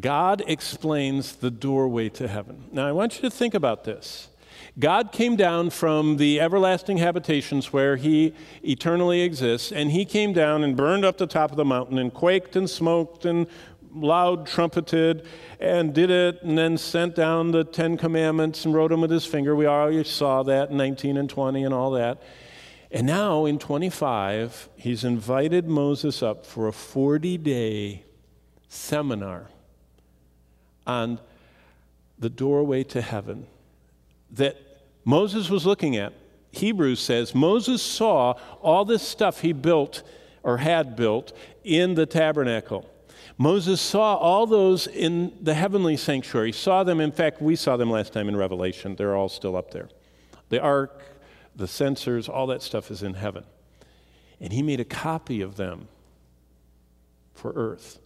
God explains the doorway to heaven. Now, I want you to think about this. God came down from the everlasting habitations where he eternally exists, and he came down and burned up the top of the mountain and quaked and smoked and loud trumpeted and did it and then sent down the Ten Commandments and wrote them with his finger. We already saw that in 19 and 20 and all that. And now in 25, he's invited Moses up for a 40 day seminar on the doorway to heaven that Moses was looking at. Hebrews says Moses saw all this stuff he built or had built in the tabernacle. Moses saw all those in the heavenly sanctuary. Saw them, in fact, we saw them last time in Revelation. They're all still up there. The ark, the censers, all that stuff is in heaven. And he made a copy of them for earth.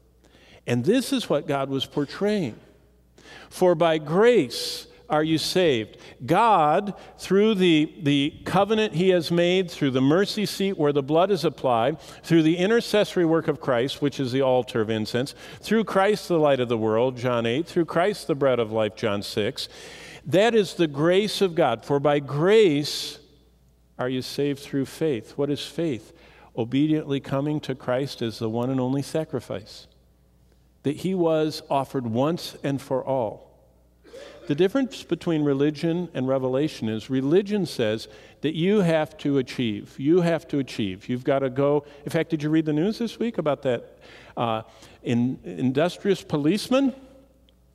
And this is what God was portraying. For by grace are you saved. God, through the, the covenant he has made, through the mercy seat where the blood is applied, through the intercessory work of Christ, which is the altar of incense, through Christ, the light of the world, John 8, through Christ, the bread of life, John 6, that is the grace of God. For by grace are you saved through faith. What is faith? Obediently coming to Christ as the one and only sacrifice that he was offered once and for all. The difference between religion and revelation is religion says that you have to achieve. You have to achieve. You've got to go. In fact, did you read the news this week about that uh, in, industrious policeman?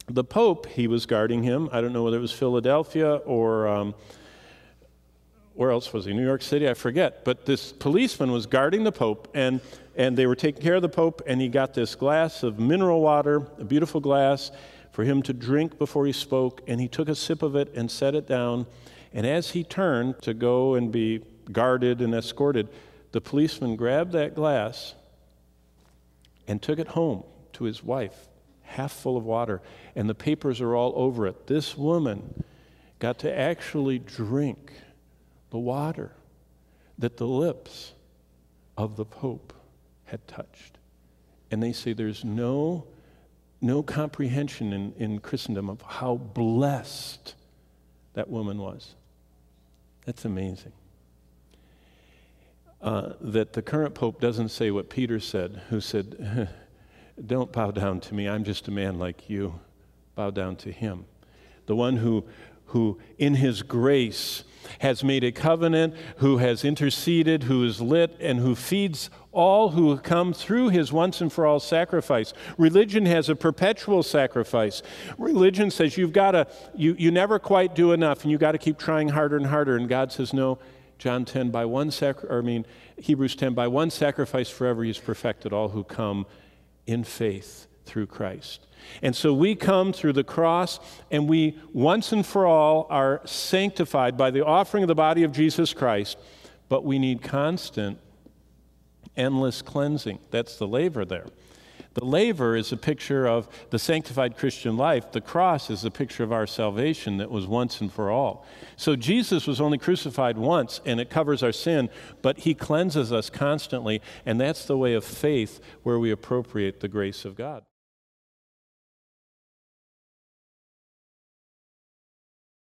The Pope, he was guarding him. I don't know whether it was Philadelphia or um, where else was he? New York City? I forget. But this policeman was guarding the Pope, and, and they were taking care of the Pope, and he got this glass of mineral water, a beautiful glass, for him to drink before he spoke, and he took a sip of it and set it down. And as he turned to go and be guarded and escorted, the policeman grabbed that glass and took it home to his wife, half full of water, and the papers are all over it. This woman got to actually drink the water that the lips of the Pope had touched. And they say there's no, no comprehension in, in Christendom of how blessed that woman was. That's amazing. Uh, that the current Pope doesn't say what Peter said, who said, Don't bow down to me, I'm just a man like you. Bow down to him. The one who, who in his grace, has made a covenant, who has interceded, who is lit, and who feeds all who come through his once and for all sacrifice. Religion has a perpetual sacrifice. Religion says you've got to, you, you never quite do enough, and you've got to keep trying harder and harder. And God says, no, John 10, by one sac, I mean, Hebrews 10, by one sacrifice forever he's perfected all who come in faith through Christ. And so we come through the cross and we once and for all are sanctified by the offering of the body of Jesus Christ, but we need constant, endless cleansing. That's the laver there. The laver is a picture of the sanctified Christian life. The cross is a picture of our salvation that was once and for all. So Jesus was only crucified once and it covers our sin, but he cleanses us constantly, and that's the way of faith where we appropriate the grace of God.